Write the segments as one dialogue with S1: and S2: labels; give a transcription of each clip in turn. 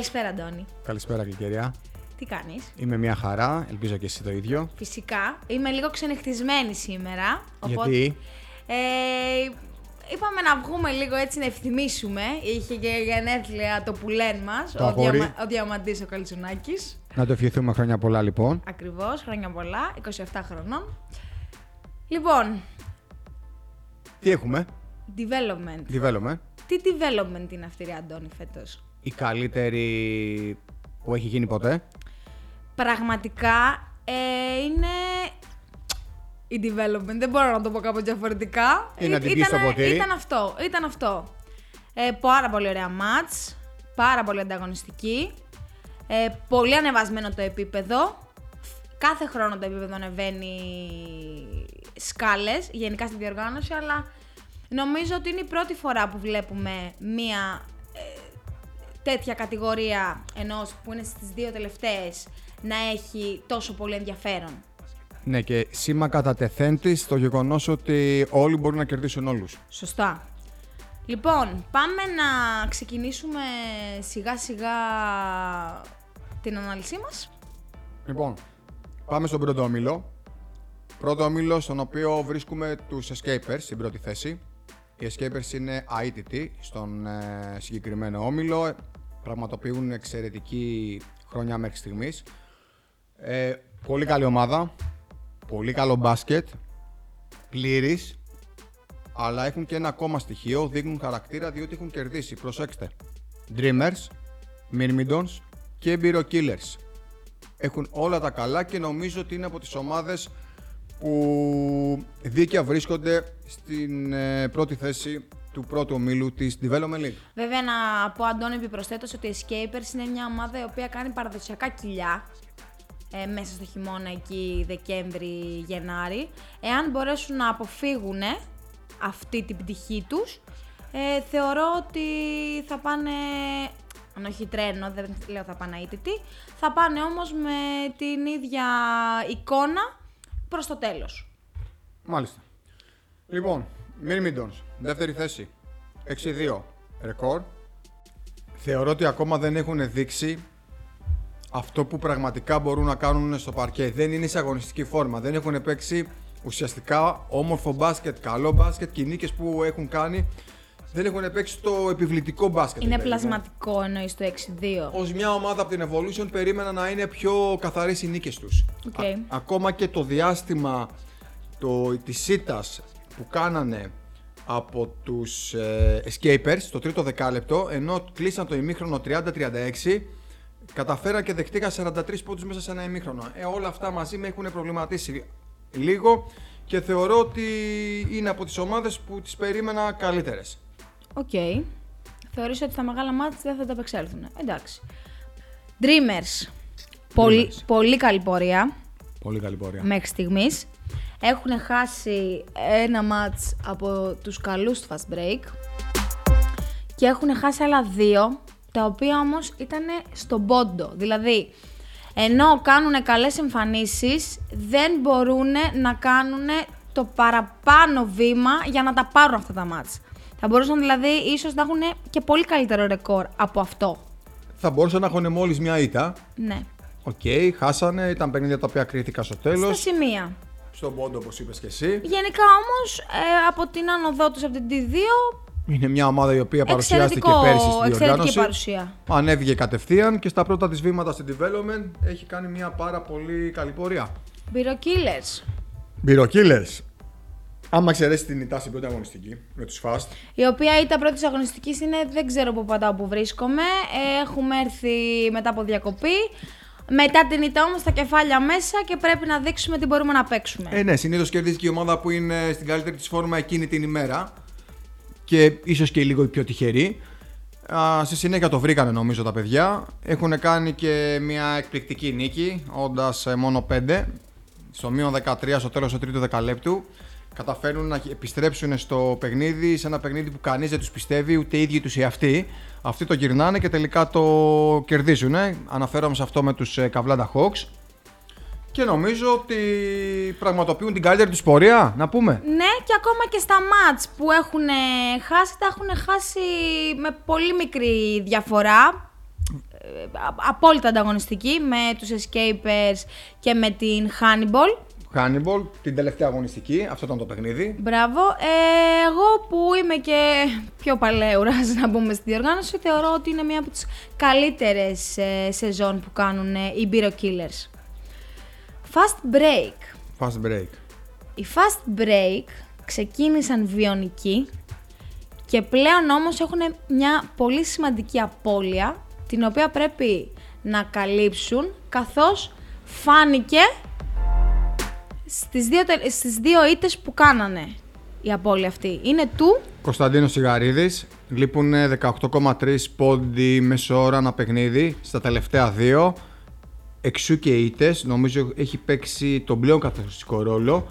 S1: Καλησπέρα, Αντώνη.
S2: Καλησπέρα, Γλυκεριά.
S1: Τι κάνεις;
S2: Είμαι μια χαρά, ελπίζω και εσύ το ίδιο.
S1: Φυσικά. Είμαι λίγο ξενυχτισμένη σήμερα.
S2: Γιατί;
S1: Ε, είπαμε να βγούμε λίγο έτσι να ευθυμίσουμε. Είχε και γενέθλια το πουλέν μας,
S2: Το
S1: ο,
S2: αγόρι.
S1: Διαμα, ο Διαμαντής ο Καλτσουνάκης.
S2: Να το ευχηθούμε χρόνια πολλά, λοιπόν.
S1: Ακριβώς, χρόνια πολλά, 27 χρονών. Λοιπόν,
S2: Τι έχουμε,
S1: development.
S2: development.
S1: Τι development είναι αυτή, ρε Αντώνη, φέτος;
S2: Η καλύτερη που έχει γίνει ποτέ;
S1: Πραγματικά ε, είναι η development. Δεν μπορώ να το πω κάπως διαφορετικά.
S2: Είναι
S1: Ή-
S2: να την πεις στο ποτήρι.
S1: Ήταν αυτό. Ήταν αυτό. Ε, πάρα πολύ ωραία μάτς. Πάρα πολύ ανταγωνιστική. Ε, πολύ ανεβασμένο το επίπεδο. Κάθε χρόνο το επίπεδο ανεβαίνει σκάλες, γενικά στη διοργάνωση, αλλά νομίζω ότι είναι η πρώτη φορά που βλέπουμε μία ε, τέτοια κατηγορία ενός που είναι στις δύο τελευταίες να έχει τόσο πολύ ενδιαφέρον.
S2: Ναι, και σήμα κατά τεθέντης το γεγονός ότι όλοι μπορούν να κερδίσουν όλους.
S1: Σωστά. Λοιπόν, πάμε να ξεκινήσουμε σιγά σιγά την ανάλυση μας.
S2: Λοιπόν, πάμε στον πρώτο όμιλο. Πρώτο όμιλο στον οποίο βρίσκουμε τους Escapers στην πρώτη θέση. Οι Escapers είναι αίτητοι στον ε, συγκεκριμένο όμιλο. Πραγματοποιούν εξαιρετική χρονιά μέχρι στιγμής. Ε, πολύ καλή ομάδα. Πολύ καλό μπάσκετ. Πλήρης. Αλλά έχουν και ένα ακόμα στοιχείο. Δείχνουν χαρακτήρα διότι έχουν κερδίσει. Προσέξτε. Dreamers, Myrmidons και Bureau Killers έχουν όλα τα καλά και νομίζω ότι είναι από τις ομάδες που δίκαια βρίσκονται στην ε, πρώτη θέση του πρώτου ομίλου της Development League.
S1: Βέβαια, να πω Αντώνη επιπροσθέτως ότι οι Escapers είναι μια ομάδα η οποία κάνει παραδοσιακά κοιλιά ε, μέσα στο χειμώνα εκεί Δεκέμβρη-Γενάρη. Εάν μπορέσουν να αποφύγουν αυτή την πτυχή τους, ε, θεωρώ ότι θα πάνε, αν όχι τρένο, δεν λέω θα πάνε αίτητοι, θα πάνε όμως με την ίδια εικόνα προς το τέλος.
S2: Μάλιστα. Λοιπόν, Myrmidons, δεύτερη θέση. 6-2 ρεκόρ. Θεωρώ ότι ακόμα δεν έχουν δείξει αυτό που πραγματικά μπορούν να κάνουν στο παρκέ. Δεν είναι σε αγωνιστική φόρμα. Δεν έχουν παίξει ουσιαστικά όμορφο μπάσκετ, καλό μπάσκετ και οι νίκες που έχουν κάνει δεν έχουν παίξει το επιβλητικό μπάσκετ.
S1: Είναι
S2: δηλαδή.
S1: πλασματικό εννοείς το 6-2.
S2: Ω μια ομάδα από την Evolution περίμενα να είναι πιο καθαρές οι νίκες τους.
S1: Οκ.
S2: Α- ακόμα και το διάστημα το, της ήττας που κάνανε από τους ε, Escapers το τρίτο δεκάλεπτο ενώ κλείσαν το ημίχρονο 30-36 καταφέραν και δεχτήκαν 43 πόντους μέσα σε ένα ημίχρονο. Ε, όλα αυτά μαζί με έχουν προβληματίσει λίγο και θεωρώ ότι είναι από τις ομάδες που τις περίμενα καλύτερες.
S1: Οκ. Θεωρείς ότι στα μεγάλα ματς δεν θα τα απεξέλθουν. Εντάξει. Dreamers. Πολύ,
S2: Dreamers.
S1: πολύ καλή πορεία
S2: Πολύ καλή πορεία.
S1: μέχρι στιγμής. Έχουν χάσει ένα ματς από τους καλούς του Fast Break και έχουν χάσει άλλα δύο, τα οποία όμως ήταν στον πόντο. Δηλαδή, ενώ κάνουν καλές εμφανίσεις, δεν μπορούν να κάνουν το παραπάνω βήμα για να τα πάρουν αυτά τα ματς. Θα μπορούσαν δηλαδή ίσως να έχουν και πολύ καλύτερο ρεκόρ από αυτό.
S2: Θα μπορούσαν να έχουν μόλις μια ήττα.
S1: Ναι.
S2: Οκ, χάσανε, ήταν παιχνίδια τα οποία κρίθηκαν στο
S1: Στα
S2: τέλος.
S1: σημεία.
S2: Στον πόντο, όπως είπες και εσύ.
S1: Γενικά όμως, ε, από την άνοδό τους από την T2,
S2: Είναι μια ομάδα η οποία παρουσιάστηκε
S1: εξαιρετικό,
S2: πέρσι στη
S1: εξαιρετική
S2: διοργάνωση.
S1: παρουσία.
S2: Ανέβηκε κατευθείαν και στα πρώτα της βήματα στην Development έχει κάνει μια πάρα πολύ καλή πορεία.
S1: Biro
S2: Μπυροκύλες. Άμα εξαιρέσεις την ητά στην πρώτη αγωνιστική με τους Fast,
S1: Η οποία ήταν πρώτη αγωνιστικής είναι, δεν ξέρω που πατάω που βρίσκομαι. Ε, έχουμε έρθει μετά από διακοπή. Μετά την ήττα όμως τα κεφάλια μέσα και πρέπει να δείξουμε τι μπορούμε να παίξουμε.
S2: Ε, ναι, συνήθως κερδίζει και η ομάδα που είναι στην καλύτερη της φόρμα εκείνη την ημέρα. Και ίσως και λίγο η πιο τυχερή. Α, στη συνέχεια το βρήκανε νομίζω τα παιδιά. Έχουν κάνει και μια εκπληκτική νίκη, όντας μόνο 5. Στο μείον 13 στο τέλος του τρίτου δεκαλέπτου. Καταφέρνουν να επιστρέψουν στο παιχνίδι, σε ένα παιχνίδι που κανείς δεν τους πιστεύει, ούτε οι ίδιοι τους οι αυτοί. Αυτοί το γυρνάνε και τελικά το κερδίζουν. Αναφέρομαι σε αυτό με τους Καβλάντα Hawks. Και νομίζω ότι πραγματοποιούν την καλύτερη τους πορεία, να πούμε.
S1: Ναι, και ακόμα και στα μάτς που έχουν ε, χάσει, τα έχουν χάσει με πολύ μικρή διαφορά. απόλυτα ανταγωνιστική με τους Escapers και με την Hannibal.
S2: Hannibal, την τελευταία αγωνιστική, αυτό ήταν το παιχνίδι.
S1: Μπράβο. Ε, εγώ που είμαι και πιο παλαιούρας να πούμε στη διοργάνωση, θεωρώ ότι είναι μία από τις καλύτερες ε, σεζόν που κάνουν ε, οι Biro Killers. Fast Break.
S2: Fast break.
S1: Οι Fast Break ξεκίνησαν βιονικοί και πλέον όμως έχουν μια πολύ σημαντική απώλεια την οποία πρέπει να καλύψουν καθώς φάνηκε στις δύο, τε- στις δύο ήττες που κάνανε η απώλεια αυτή. Είναι του
S2: Κωνσταντίνος Σιγαρίδης. Λείπουν 18,3 πόντι μέσω ώρα ένα παιχνίδι στα τελευταία δύο. Εξού και ήττες. Νομίζω έχει παίξει τον πλέον καθοριστικό ρόλο.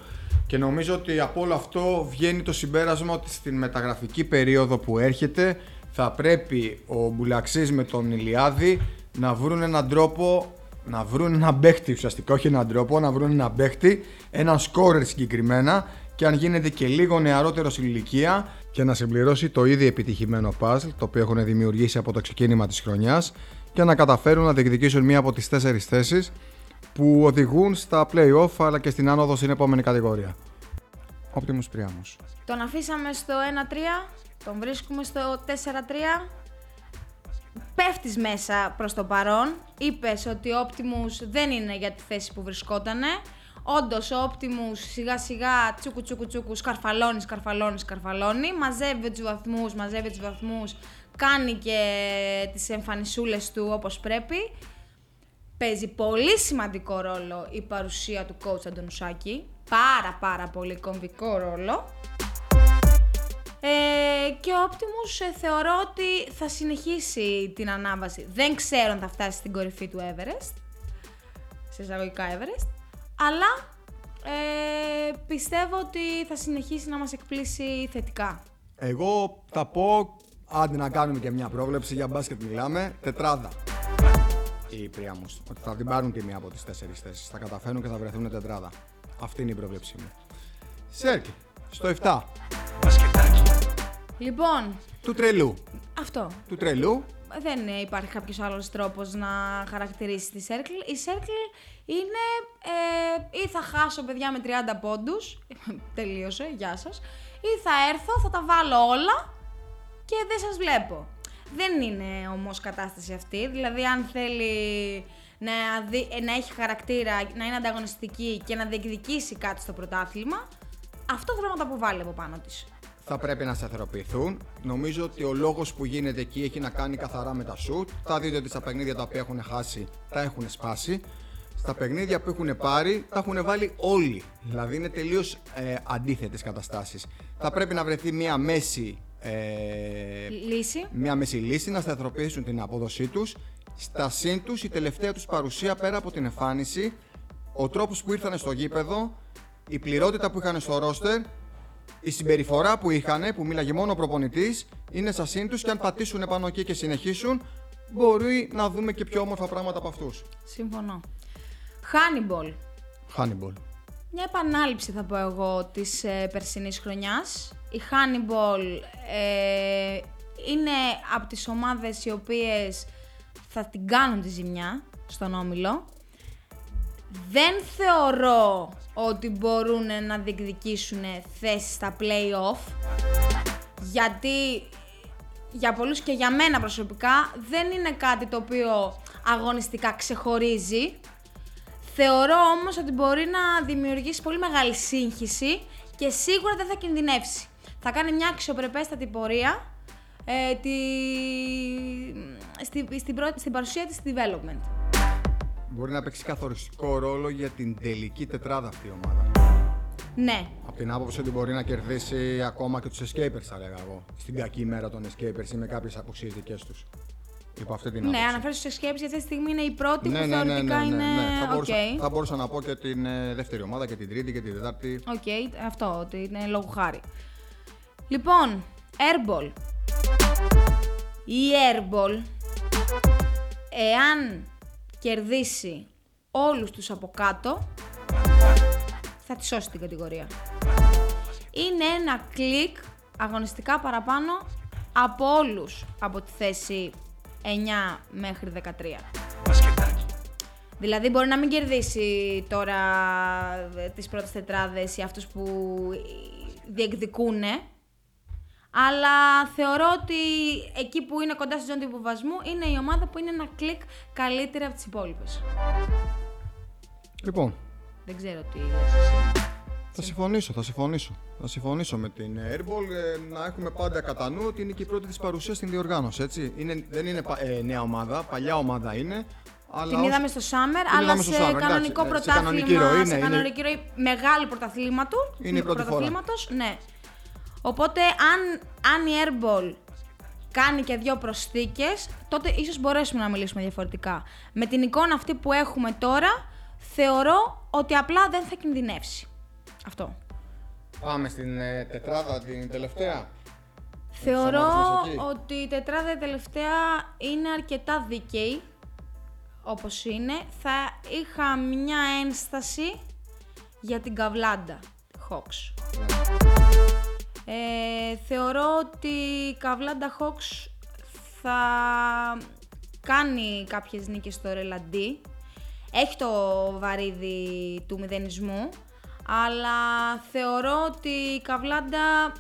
S2: Και νομίζω ότι από όλο αυτό βγαίνει το συμπέρασμα ότι στην μεταγραφική περίοδο που έρχεται θα πρέπει ο Μπουλαξής με τον Ηλιάδη να βρουν έναν τρόπο να βρουν έναν παίχτη ουσιαστικά, όχι έναν τρόπο, να βρουν έναν παίχτη, έναν σκόρερ συγκεκριμένα και αν γίνεται και λίγο νεαρότερο στην ηλικία και να συμπληρώσει το ήδη επιτυχημένο puzzle το οποίο έχουν δημιουργήσει από το ξεκίνημα της χρονιάς και να καταφέρουν να διεκδικήσουν μία από τις τέσσερις θέσεις που οδηγούν στα play-off αλλά και στην άνοδο στην επόμενη κατηγορία. Optimus Priamus.
S1: Τον αφήσαμε στο 1-3, τον βρίσκουμε στο 4-3. Πέφτεις μέσα προς το παρόν. Είπες ότι ο Optimus δεν είναι για τη θέση που βρισκότανε. Όντως ο Optimus σιγά σιγά τσούκου τσούκου τσούκου σκαρφαλώνει, σκαρφαλώνει, σκαρφαλώνει. Μαζεύει τους βαθμούς, μαζεύει τους βαθμούς. Κάνει και τις εμφανισούλες του όπως πρέπει. Παίζει πολύ σημαντικό ρόλο η παρουσία του coach Αντωνουσάκη. Πάρα πάρα πολύ κομβικό ρόλο. Ε, και ο Optimus ε, θεωρώ ότι θα συνεχίσει την ανάβαση. Δεν ξέρω αν θα φτάσει στην κορυφή του Everest. Σε εισαγωγικά Everest. Αλλά ε, πιστεύω ότι θα συνεχίσει να μας εκπλήσει θετικά.
S2: Εγώ θα πω, άντε να κάνουμε και μια πρόβλεψη, για μπάσκετ μιλάμε, τετράδα. Οι Priamus, ότι θα την πάρουν τη μία από τις τέσσερις θέσεις, θα καταφέρουν και θα βρεθούν τετράδα. Αυτή είναι η πρόβλεψή μου. Σέρκι, στο 7,
S1: Λοιπόν,
S2: του τρελού.
S1: αυτό.
S2: Του τρελού,
S1: Δεν ε, υπάρχει κάποιος άλλος τρόπος να χαρακτηρίσει τη Circle. Η Circle είναι ε, ή θα χάσω παιδιά με 30 πόντους. τελείωσε, γεια σας. Ή θα έρθω, θα τα βάλω όλα και δεν σας βλέπω. Δεν είναι όμως κατάσταση αυτή. Δηλαδή, αν θέλει να, δει, ε, να έχει χαρακτήρα, να είναι ανταγωνιστική και να διεκδικήσει κάτι στο πρωτάθλημα, αυτό θα πρέπει να το αποβάλει από πάνω της.
S2: Θα πρέπει να σταθεροποιηθούν. Νομίζω ότι ο λόγος που γίνεται εκεί έχει να κάνει καθαρά με τα σουτ. Θα δείτε ότι στα παιχνίδια τα οποία έχουν χάσει τα έχουν σπάσει. Στα παιχνίδια που έχουν πάρει τα έχουν βάλει όλοι. Δηλαδή είναι τελείως ε, αντίθετες καταστάσεις. Θα πρέπει να βρεθεί μια μέση. Ε,
S1: Λύση.
S2: μια μέση λύση να σταθεροποιήσουν την απόδοσή τους. Στα συν τους, η τελευταία τους παρουσία πέρα από την εμφάνιση, ο τρόπος που ήρθαν στο γήπεδο, η πληρότητα που είχαν στο ρόστερ, η συμπεριφορά που είχαν, που μίλαγε μόνο ο προπονητής, είναι στα συν του και αν πατήσουν πάνω εκεί και συνεχίσουν, μπορεί να δούμε και πιο όμορφα πράγματα από αυτούς.
S1: Συμφωνώ. Hannibal.
S2: Hannibal.
S1: Μια επανάληψη θα πω εγώ της ε, περσινής χρονιάς. Η Hannibal ε, είναι από τις ομάδες οι οποίες θα την κάνουν τη ζημιά στον Όμιλο. Δεν θεωρώ ότι μπορούν να διεκδικήσουν θέσεις στα play-off γιατί για πολλούς και για μένα προσωπικά δεν είναι κάτι το οποίο αγωνιστικά ξεχωρίζει. Θεωρώ όμως ότι μπορεί να δημιουργήσει πολύ μεγάλη σύγχυση και σίγουρα δεν θα κινδυνεύσει. Θα κάνει μια αξιοπρεπέστατη πορεία ε, τη... στη, στην, πρώτη- στην παρουσία της development.
S2: Μπορεί να παίξει καθοριστικό ρόλο για την τελική τετράδα αυτή η ομάδα.
S1: Ναι,
S2: Από την άποψη ότι μπορεί να κερδίσει ακόμα και τους Escapers, θα λέγα εγώ. Στην κακή ημέρα των Escapers ή με κάποιες απουσίες δικές τους. Υπό αυτή την
S1: ναι,
S2: άποψη.
S1: αναφέρω στους Escapers γιατί αυτή τη στιγμή είναι η πρώτη
S2: Ναι,
S1: που
S2: ναι, ναι, ναι,
S1: θεωρητικά
S2: ναι, ναι.
S1: είναι
S2: Θα,
S1: οκ.
S2: μπορούσα, θα μπορούσα να πω και την ε, δεύτερη ομάδα και την τρίτη και την τετάρτη.
S1: Οκ, αυτό, ότι είναι λόγω χάρη. Λοιπόν, Airball. Η Airball, εάν κερδίσει όλους τους από κάτω, θα τη σώσει την κατηγορία. Είναι ένα κλικ αγωνιστικά παραπάνω από όλους από τη θέση 9 μέχρι 13.
S3: Μπασκετάκι.
S1: Δηλαδή μπορεί να μην κερδίσει τώρα ε, τις πρώτες τετράδες ή αυτούς που διεκδικούν, αλλά θεωρώ ότι εκεί που είναι κοντά στη ζώνη του υποβασμού είναι η ομάδα που είναι ένα κλικ καλύτερη από τις υπόλοιπες.
S2: Λοιπόν,
S1: Δεν ξέρω τι λες εσύ.
S2: θα συμφωνήσω, θα συμφωνήσω. Θα συμφωνήσω με την Airball ε, να έχουμε πάντα κατά νου ότι είναι και η πρώτη της παρουσία στην διοργάνωση, έτσι. Είναι, δεν είναι πα- ε, νέα ομάδα, παλιά ομάδα είναι. Αλλά
S1: Την
S2: ως-
S1: είδαμε στο Summer,
S2: Την
S1: αλλά
S2: είδαμε στο
S1: σε
S2: Summer, εντάξει,
S1: κανονικό
S2: ε, σε
S1: πρωτάθλημα,
S2: κανονική ροή,
S1: σε
S2: ναι, είναι-
S1: κανονική ροή μεγάλου πρωταθλήματο.
S2: Είναι η πρώτη φορά.
S1: πρωταθλήματος, ναι. Οπότε αν, αν η Airball κάνει και δύο προσθήκες, τότε ίσως μπορέσουμε να μιλήσουμε διαφορετικά. Με την εικόνα αυτή που έχουμε τώρα, θεωρώ ότι απλά δεν θα κινδυνεύσει. Αυτό.
S2: Πάμε στην ε, τετράδα την τελευταία.
S1: Θεωρώ
S2: σταματήσουμε εκεί.
S1: ότι η τετράδα η τελευταία είναι αρκετά δίκαιη, όπως είναι. Θα είχα μια ένσταση για την Καβλάντα Hawks. Ε, θεωρώ ότι η Καβλάντα Hawks θα κάνει κάποιες νίκες στο ρελαντί. Έχει το βαρύδι του μηδενισμού, αλλά θεωρώ ότι η Καβλάντα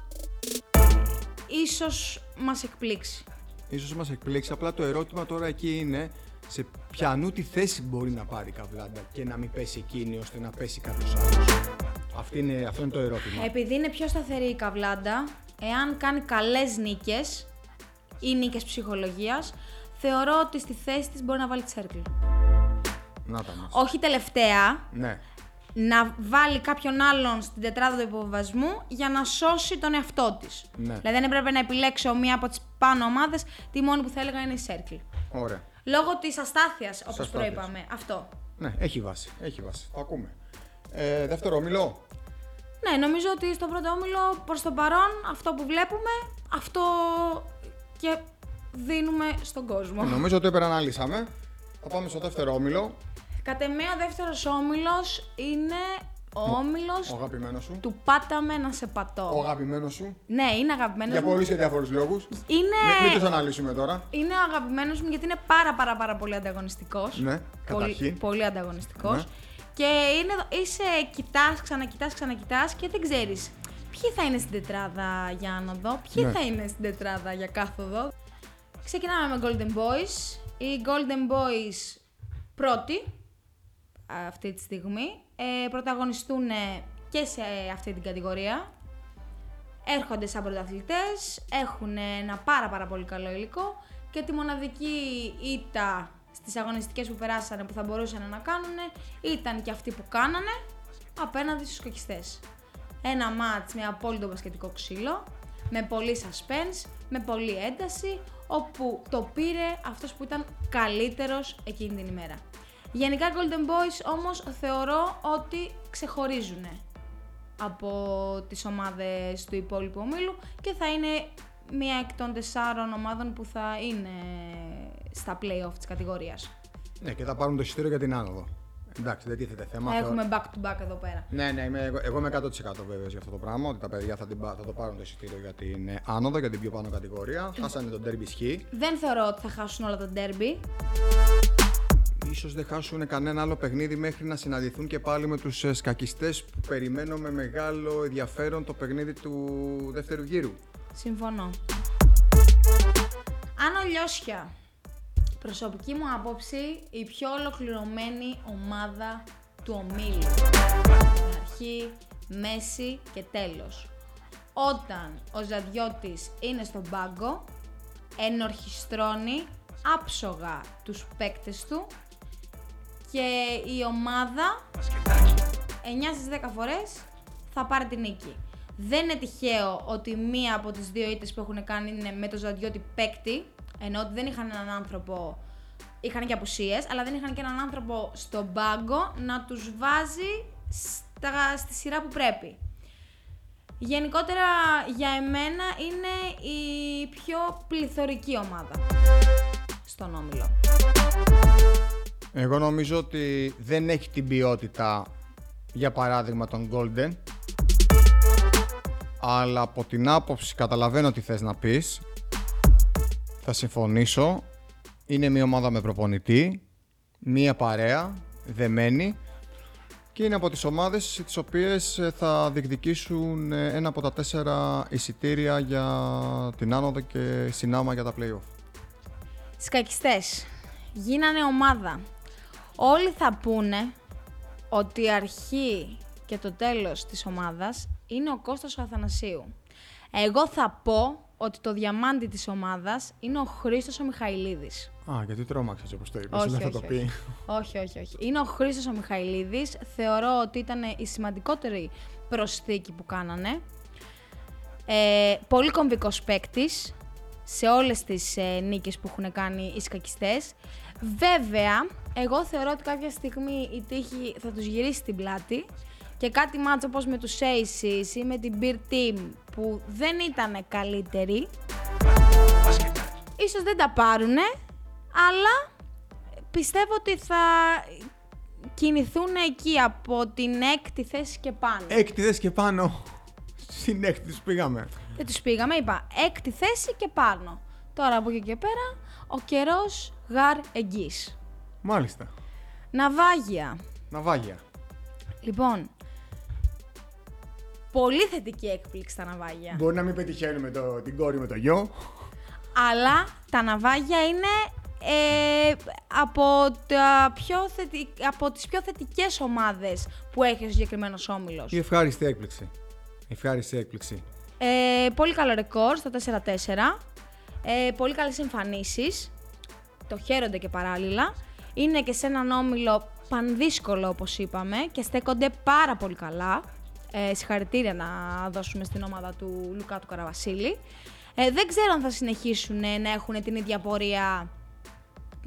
S1: ίσως μας εκπλήξει.
S2: Ίσως μας εκπλήξει, απλά το ερώτημα τώρα εκεί είναι σε ποιανού τη θέση μπορεί να πάρει η Καβλάντα και να μην πέσει εκείνη ώστε να πέσει κάποιος άλλος. Αυτή είναι, αυτό είναι το ερώτημα.
S1: Επειδή είναι πιο σταθερή η Καβλάντα, εάν κάνει καλές νίκες ή νίκες ψυχολογίας, θεωρώ ότι στη θέση της μπορεί να βάλει τη Circle.
S2: Να τα μας.
S1: Όχι τελευταία,
S2: Ναι.
S1: να βάλει κάποιον άλλον στην τετράδα του υποβασμού για να σώσει τον εαυτό της.
S2: Ναι.
S1: Δηλαδή δεν έπρεπε να επιλέξω μία από τις πάνω ομάδες, τη μόνη που θα έλεγα είναι η Circle.
S2: Ωραία.
S1: Λόγω της αστάθειας, όπως
S2: αστάθειας.
S1: προείπαμε. Αυτό.
S2: Ναι, έχει βάση. Έχει βάση. Το ακούμε. Ε, δεύτερο όμιλο.
S1: Ναι, νομίζω ότι στο πρώτο όμιλο προς το παρόν αυτό που βλέπουμε, αυτό και δίνουμε στον κόσμο.
S2: Νομίζω το υπεραναλύσαμε. Θα πάμε στο δεύτερο όμιλο.
S1: Κατ' εμέ ο δεύτερος όμιλος είναι ο όμιλος
S2: Ο αγαπημένος σου.
S1: του πάταμε να σε πατώ.
S2: Ο αγαπημένος σου.
S1: Ναι, είναι αγαπημένος
S2: Για
S1: μου.
S2: πολλούς και διάφορους λόγους.
S1: Είναι...
S2: Μην, μην τους αναλύσουμε τώρα.
S1: Είναι ο αγαπημένος μου γιατί είναι πάρα πάρα πάρα πολύ ανταγωνιστικός.
S2: Ναι,
S1: πολύ,
S2: καταρχήν.
S1: πολύ ανταγωνιστικός.
S2: Ναι.
S1: Και είναι, εδώ- είσαι, κοιτάς, ξανακοιτάς, ξανακοιτάς και δεν ξέρεις ποιοι θα είναι στην τετράδα για άνοδο, ποιοι
S2: Ναι.
S1: θα είναι στην τετράδα για κάθοδο. Ξεκινάμε με Golden Boys. Οι Golden Boys πρώτοι αυτή τη στιγμή. Ε, πρωταγωνιστούν και σε αυτή την κατηγορία. Έρχονται σαν πρωταθλητές, έχουν ένα πάρα πάρα πολύ καλό υλικό και τη μοναδική ήττα στις αγωνιστικές που περάσανε που θα μπορούσαν να κάνουν ήταν και αυτοί που κάνανε απέναντι στους κοκκιστές. Ένα μάτς με απόλυτο μπασκετικό ξύλο, με πολύ suspense, με πολύ ένταση, όπου το πήρε αυτός που ήταν καλύτερος εκείνη την ημέρα. Γενικά Golden Boys όμως θεωρώ ότι ξεχωρίζουν από τις ομάδες του υπόλοιπου ομίλου και θα είναι μία εκ των τεσσάρων ομάδων που θα είναι στα play-off της κατηγορίας.
S2: Ναι, και θα πάρουν το εισιτήριο για την άνοδο. Εντάξει, δεν τίθεται θέμα.
S1: Έχουμε back-to-back εδώ πέρα.
S2: Ναι, ναι, είμαι, εγώ, εγώ είμαι 100% βέβαιος για αυτό το πράγμα. Ότι τα παιδιά θα, την, πά- θα το πάρουν το εισιτήριο για την ε, άνοδο, για την πιο πάνω κατηγορία. Χάσανε τον derby ισχύ.
S1: Δεν θεωρώ ότι θα χάσουν όλα τα derby.
S2: Ίσως δεν χάσουν κανένα άλλο παιχνίδι μέχρι να συναντηθούν και πάλι με τους ε, σκακιστές που περιμένω με μεγάλο ενδιαφέρον το παιχνίδι του δεύτερου γύρου.
S1: Συμφωνώ. Άνω Λιώσια. Προσωπική μου άποψη, η πιο ολοκληρωμένη ομάδα του ομίλου. Στην αρχή, μέση και τέλος. Όταν ο Ζαδιώτης είναι στον πάγκο, ενορχιστρώνει άψογα τους παίκτες του και η ομάδα
S3: Μπασκετάκι.
S1: 9 στις 10 φορές θα πάρει την νίκη. Δεν είναι τυχαίο ότι μία από τις δύο ήττες που έχουν κάνει είναι με το Ζαντιώτη παίκτη, ενώ ότι δεν είχαν έναν άνθρωπο, είχαν και απουσίες, αλλά δεν είχαν και έναν άνθρωπο στον πάγκο να τους βάζει στα, στη σειρά που πρέπει. Γενικότερα για εμένα είναι η πιο πληθωρική ομάδα στον Όμιλο.
S2: Εγώ νομίζω ότι δεν έχει την ποιότητα, για παράδειγμα, τον Golden. Αλλά από την άποψη καταλαβαίνω τι θες να πεις. Θα συμφωνήσω. είναι μια ομάδα με προπονητή, μια παρέα, δεμένη και είναι από τις ομάδες τις οποίες ε, θα διεκδικήσουν ε, ένα από τα τέσσερα εισιτήρια για την άνοδο και συνάμα για τα play-off.
S1: Σκακιστές. Γίνανε ομάδα. Όλοι θα πούνε ότι η αρχή και το τέλος της ομάδας είναι ο Κώστας ο Αθανασίου. Εγώ θα πω ότι το διαμάντι της ομάδας είναι ο Χρήστος ο Μιχαηλίδης.
S2: Α, γιατί τρόμαξες όπως το είπες,
S1: Όχι,
S2: δεν θα
S1: όχι,
S2: το πει.
S1: όχι, όχι, όχι. Είναι ο Χρήστος ο Μιχαηλίδης. Θεωρώ ότι ήταν η σημαντικότερη προσθήκη που κάνανε. Ε, πολύ κομβικός παίκτης σε όλες τις ε, νίκες που έχουν κάνει οι σκακιστές. Βέβαια, εγώ θεωρώ ότι κάποια στιγμή η τύχη θα τους γυρίσει την πλάτη και κάτι μάτς όπως με τους Aces ή με την Beer Team που δεν ήταν καλύτεροι, ίσως δεν τα πάρουνε, αλλά πιστεύω ότι θα κινηθούν εκεί από την έκτη θέση και πάνω.
S2: Έκτη δες και πάνω. Στην έκτη τους πήγαμε.
S1: Δεν τους πήγαμε, είπα έκτη θέση και πάνω. Τώρα από εκεί και πέρα, ο καιρός γαρ εγγύς.
S2: Μάλιστα.
S1: Ναυάγια.
S2: Ναυάγια.
S1: Λοιπόν, πολύ θετική έκπληξη τα ναυάγια.
S2: Μπορεί να μην πετυχαίνουμε το, την κόρη με το γιο.
S1: Αλλά τα ναυάγια είναι ε, από, τα πιο θετι... από τις πιο θετικές ομάδες που έχει ο συγκεκριμένος όμιλος.
S2: Η ευχάριστη έκπληξη. Η ευχάριστη έκπληξη.
S1: Ε, πολύ καλό ρεκόρ στο 4-4. Ε, πολύ καλές εμφανίσεις. Το χαίρονται και παράλληλα. Είναι και σε έναν όμιλο πανδύσκολο όπως είπαμε και στέκονται πάρα πολύ καλά. Ε, συγχαρητήρια να δώσουμε στην ομάδα του Λουκά του Καραβασίλη. Ε, δεν ξέρω αν θα συνεχίσουν ε, να έχουν την ίδια πορεία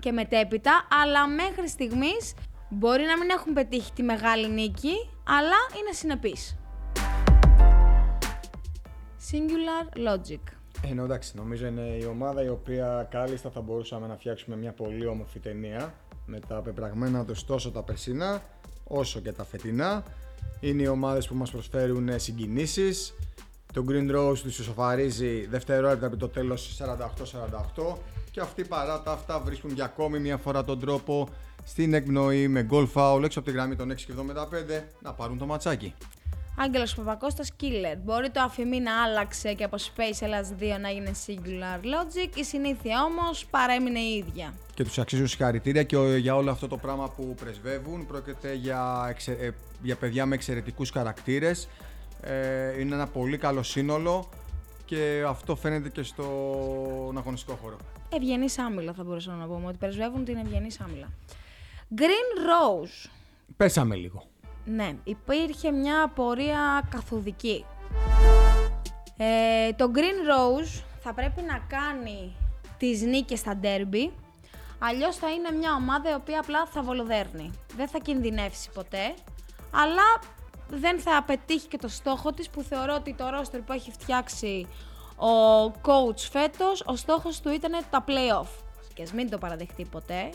S1: και μετέπειτα, αλλά μέχρι στιγμής μπορεί να μην έχουν πετύχει τη μεγάλη νίκη, αλλά είναι συνεπείς. Singular Logic.
S2: Ε, ναι, εντάξει, νομίζω είναι η ομάδα η οποία κάλλιστα θα μπορούσαμε να φτιάξουμε μια πολύ όμορφη ταινία με τα πεπραγμένα τους τόσο τα περσινά όσο και τα φετινά. Είναι οι ομάδες που μας προσφέρουν ε, συγκινήσεις. Το Green Rose τους ισοφαρίζει δευτερόλεπτα από το τέλος 48-48 και αυτοί παρά τα αυτά βρίσκουν για ακόμη μια φορά τον τρόπο στην εκπνοή με goal foul έξω από τη γραμμή των 6,75 να πάρουν το ματσάκι.
S1: Άγγελος Παπακώστας Killer. Μπορεί το αφημί να άλλαξε και από Space Ελλάς 2 να γίνει Singular Logic, η συνήθεια όμως παρέμεινε η ίδια.
S2: Και τους αξίζουν συγχαρητήρια και ο- για όλο αυτό το πράγμα που πρεσβεύουν. Πρόκειται για, εξε- ε, για παιδιά με εξαιρετικούς χαρακτήρες. Ε, είναι ένα πολύ καλό σύνολο και αυτό φαίνεται και στον αγωνιστικό χώρο.
S1: Ευγενής άμυλα θα μπορούσαμε να πούμε, ότι πρεσβεύουν την ευγενής άμυλα. Green Rose.
S2: Πέσαμε λίγο.
S1: Ναι, υπήρχε μια πορεία καθοδική. Ε, το Green Rose θα πρέπει να κάνει τις νίκες στα derby, αλλιώς θα είναι μια ομάδα η οποία απλά θα βολοδέρνει. Δεν θα κινδυνεύσει ποτέ, αλλά δεν θα πετύχει και το στόχο της που θεωρώ ότι το roster που έχει φτιάξει ο coach φέτος, ο στόχος του ήταν τα play-off. Και ας μην το παραδεχτεί ποτέ.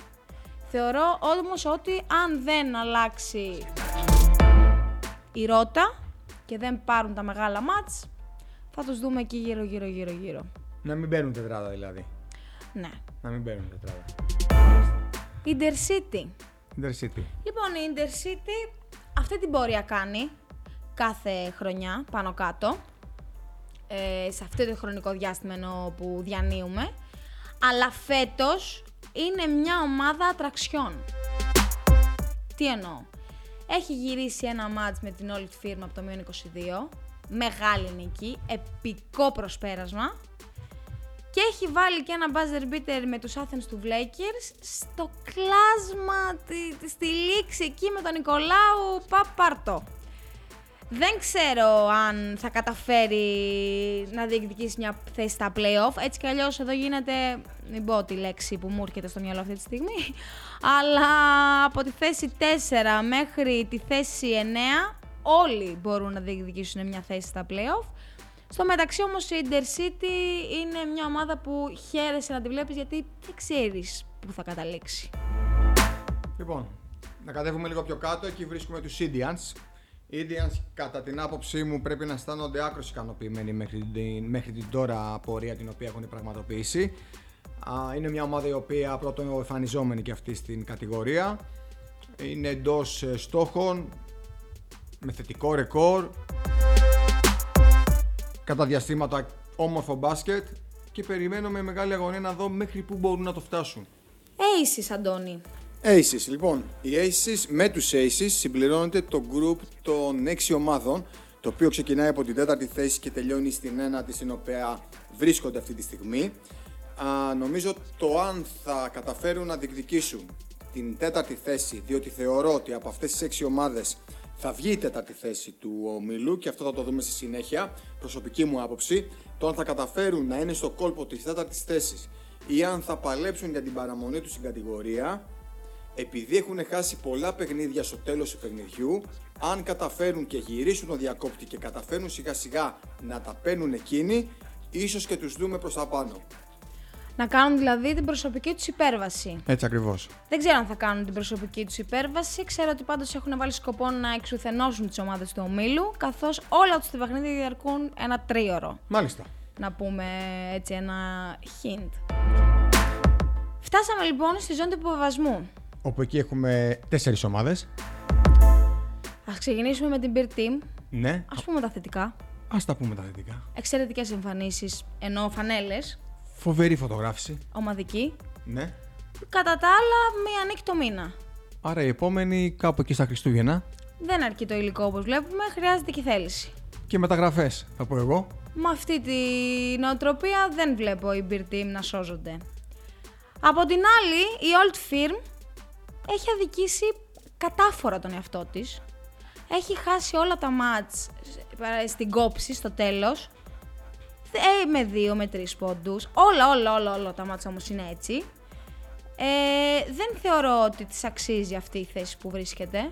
S1: Θεωρώ όμως ότι αν δεν αλλάξει η ρότα και δεν πάρουν τα μεγάλα μάτς, θα τους δούμε εκεί γύρω γύρω γύρω γύρω.
S2: Να μην μπαίνουν τετράδα δηλαδή.
S1: Ναι.
S2: Να μην μπαίνουν τετράδα.
S1: Intercity.
S2: Intercity.
S1: Λοιπόν, η Intercity αυτή την πορεία κάνει κάθε χρονιά πάνω κάτω. Ε, σε αυτό το χρονικό διάστημα εννοώ που διανύουμε. Αλλά φέτος είναι μια ομάδα ατραξιών. Τι εννοώ; Έχει γυρίσει ένα μάτς με την όλη τη φίρμα από το μείον 22. Μεγάλη νίκη, επικό προσπέρασμα. Και έχει βάλει και ένα buzzer beater με τους Athens του Lakers στο κλάσμα, τη, τη- στη λήξη εκεί με τον Νικολάου Παπάρτο. Δεν ξέρω αν θα καταφέρει να διεκδικήσει μια θέση στα play-off. Έτσι κι αλλιώς εδώ γίνεται, μην πω τη λέξη που μου έρχεται στο μυαλό αυτή τη στιγμή, αλλά από τη θέση 4 μέχρι τη θέση 9 όλοι μπορούν να διεκδικήσουν μια θέση στα play-off. Στο μεταξύ όμως η Intercity είναι μια ομάδα που χαίρεσαι να τη βλέπεις γιατί δεν ξέρεις πού θα καταλήξει.
S2: Λοιπόν, να κατέβουμε λίγο πιο κάτω, εκεί βρίσκουμε τους Indians. Οι Indians, κατά την άποψή μου, πρέπει να αισθάνονται άκρως ικανοποιημένοι μέχρι την, μέχρι την τώρα πορεία την οποία έχουν πραγματοποιήσει. Α, είναι μια ομάδα η οποία πρώτον εμφανιζόμενη και αυτή στην κατηγορία. Είναι εντός στόχων, με θετικό ρεκόρ, κατά διαστήματα όμορφο μπάσκετ και περιμένω με μεγάλη αγωνία να δω μέχρι πού μπορούν να το φτάσουν.
S1: Aces, Αντώνη.
S2: Aces, λοιπόν. Οι Aces με τους Aces συμπληρώνεται το group των 6 ομάδων το οποίο ξεκινάει από την τέταρτη θέση και τελειώνει στην ένατη στην οποία βρίσκονται αυτή τη στιγμή. Α, νομίζω το αν θα καταφέρουν να διεκδικήσουν την τέταρτη θέση, διότι θεωρώ ότι από αυτές τις έξι ομάδες θα βγει η τέταρτη θέση του ομίλου και αυτό θα το δούμε στη συνέχεια, προσωπική μου άποψη, το αν θα καταφέρουν να είναι στο κόλπο της τέταρτης θέσης ή αν θα παλέψουν για την παραμονή τους στην κατηγορία, επειδή έχουν χάσει πολλά παιχνίδια στο τέλος του παιχνιδιού, αν καταφέρουν και γυρίσουν το διακόπτη και καταφέρουν σιγά σιγά να τα παίρνουν εκείνοι, ίσως και τους δούμε προς τα πάνω.
S1: Να κάνουν δηλαδή την προσωπική τους υπέρβαση.
S2: Έτσι ακριβώς.
S1: Δεν ξέρω αν θα κάνουν την προσωπική τους υπέρβαση. Ξέρω ότι πάντως έχουν βάλει σκοπό να εξουθενώσουν τις ομάδες του ομίλου, καθώς όλα τους τα παιχνίδια διαρκούν ένα τρίωρο.
S2: Μάλιστα.
S1: Να πούμε έτσι ένα hint. Φτάσαμε λοιπόν στη ζώνη του υποβασμού.
S2: Όπου εκεί έχουμε τέσσερις ομάδες.
S1: Α ξεκινήσουμε με την Beer Team.
S2: Ναι.
S1: Α πούμε τα θετικά.
S2: Α τα πούμε τα θετικά.
S1: Εξαιρετικές εμφανίσεις, ενώ φανέλες.
S2: Φοβερή φωτογράφηση.
S1: Ομαδική.
S2: Ναι.
S1: Κατά τα άλλα, μία νίκη το μήνα.
S2: Άρα η επόμενη κάπου εκεί στα Χριστούγεννα.
S1: Δεν αρκεί το υλικό όπως βλέπουμε, χρειάζεται και θέληση.
S2: Και μεταγραφές, θα πω εγώ.
S1: Με αυτή τη νοοτροπία δεν βλέπω η Beer Team να σώζονται. Από την άλλη, η Old Firm έχει αδικήσει κατάφορα τον εαυτό της. Έχει χάσει όλα τα μάτς στην κόψη στο τέλος. Ε, με δύο, με τρεις πόντους. Όλα, όλα, όλα, όλα τα μάτς όμως είναι έτσι. Ε, δεν θεωρώ ότι της αξίζει αυτή η θέση που βρίσκεται.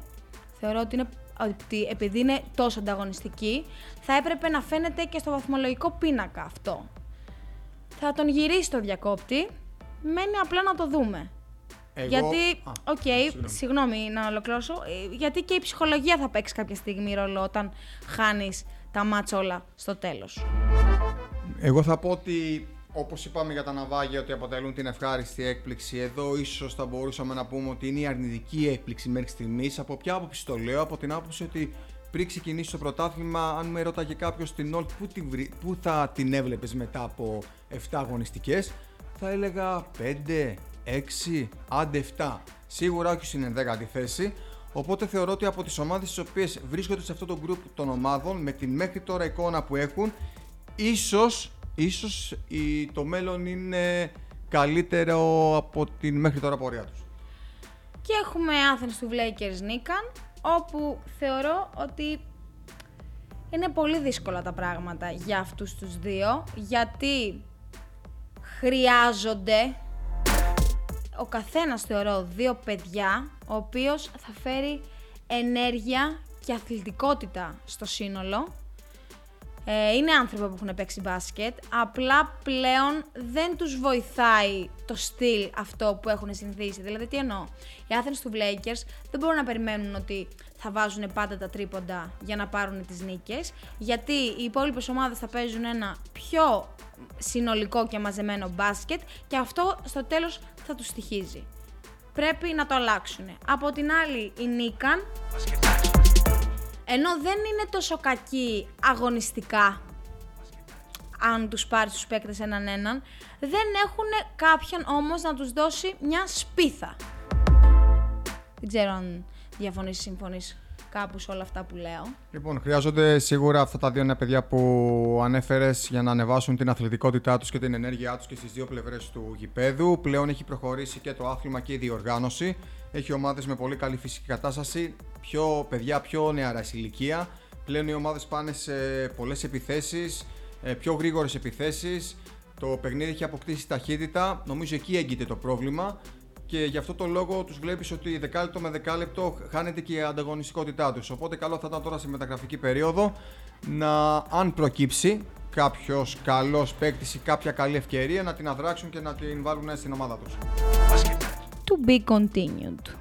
S1: Θεωρώ ότι, είναι, ότι επειδή είναι τόσο ανταγωνιστική, θα έπρεπε να φαίνεται και στο βαθμολογικό πίνακα αυτό. Θα τον γυρίσει το διακόπτη, μένει απλά να το δούμε.
S2: Εγώ...
S1: Γιατί, οκ, okay,
S2: συγγνώμη.
S1: συγγνώμη να ολοκληρώσω, ε, γιατί και η ψυχολογία θα παίξει κάποια στιγμή ρόλο όταν χάνεις τα ματς όλα στο τέλος.
S2: Εγώ θα πω ότι όπως είπαμε για τα ναυάγια ότι αποτελούν την ευχάριστη έκπληξη, εδώ ίσως θα μπορούσαμε να πούμε ότι είναι η αρνητική έκπληξη μέχρι στιγμής. Από ποια άποψη το λέω, από την άποψη ότι πριν ξεκινήσει το πρωτάθλημα, αν με ρώταγε κάποιος την Όλτ πού, την βρει- πού θα την έβλεπες μετά από 7 αγωνιστικές, θα έλεγα 5, 6, άντε 7. Σίγουρα όχι στην 11η θέση. Οπότε θεωρώ ότι από τις ομάδες τις οποίες βρίσκονται σε αυτό το group των ομάδων με την μέχρι τώρα εικόνα που έχουν ίσως, ίσως η, το μέλλον είναι καλύτερο από την μέχρι τώρα πορεία τους.
S1: Και έχουμε Athens του Lakers Νίκαν, όπου θεωρώ ότι είναι πολύ δύσκολα τα πράγματα για αυτούς τους δύο, γιατί χρειάζονται ο καθένας θεωρώ δύο παιδιά, ο οποίος θα φέρει ενέργεια και αθλητικότητα στο σύνολο. Ε, είναι άνθρωποι που έχουν παίξει μπάσκετ, απλά πλέον δεν τους βοηθάει το στυλ αυτό που έχουν συνηθίσει. Δηλαδή τι εννοώ, οι Athens του Lakers δεν μπορούν να περιμένουν ότι θα βάζουν πάντα τα τρίποντα για να πάρουν τις νίκες, γιατί οι υπόλοιπες ομάδες θα παίζουν ένα πιο συνολικό και μαζεμένο μπάσκετ και αυτό στο τέλος θα τους στοιχίζει. Πρέπει να το αλλάξουν. Από την άλλη, η Νίκαν ενώ δεν είναι τόσο κακοί αγωνιστικά, αν τους πάρεις τους παίκτες έναν έναν, δεν έχουν κάποιον όμως να τους δώσει μια σπίθα. Δεν ξέρω αν διαφωνείς ή συμφωνείς κάπου σε όλα αυτά που λέω.
S2: Λοιπόν, χρειάζονται σίγουρα αυτά τα δύο νέα παιδιά που ανέφερες για να ανεβάσουν την αθλητικότητά τους και την ενέργειά τους και στις δύο πλευρές του γηπέδου. Πλέον έχει προχωρήσει και το άθλημα και η διοργάνωση. Έχει ομάδες με πολύ καλή φυσική κατάσταση, πιο παιδιά πιο νεαρά σε ηλικία. Πλέον οι ομάδες πάνε σε πολλές επιθέσεις, πιο γρήγορες επιθέσεις. Το παιχνίδι έχει αποκτήσει ταχύτητα. Νομίζω εκεί έγκυται το πρόβλημα και γι' αυτό το λόγο τους βλέπεις ότι δεκάλεπτο με δεκάλεπτο χάνεται και η ανταγωνιστικότητά τους. Οπότε καλό θα ήταν τώρα στη μεταγραφική περίοδο να αν προκύψει κάποιος καλός παίκτης ή κάποια καλή ευκαιρία να την αδράξουν και να την βάλουν στην ομάδα τους.
S1: To be continued.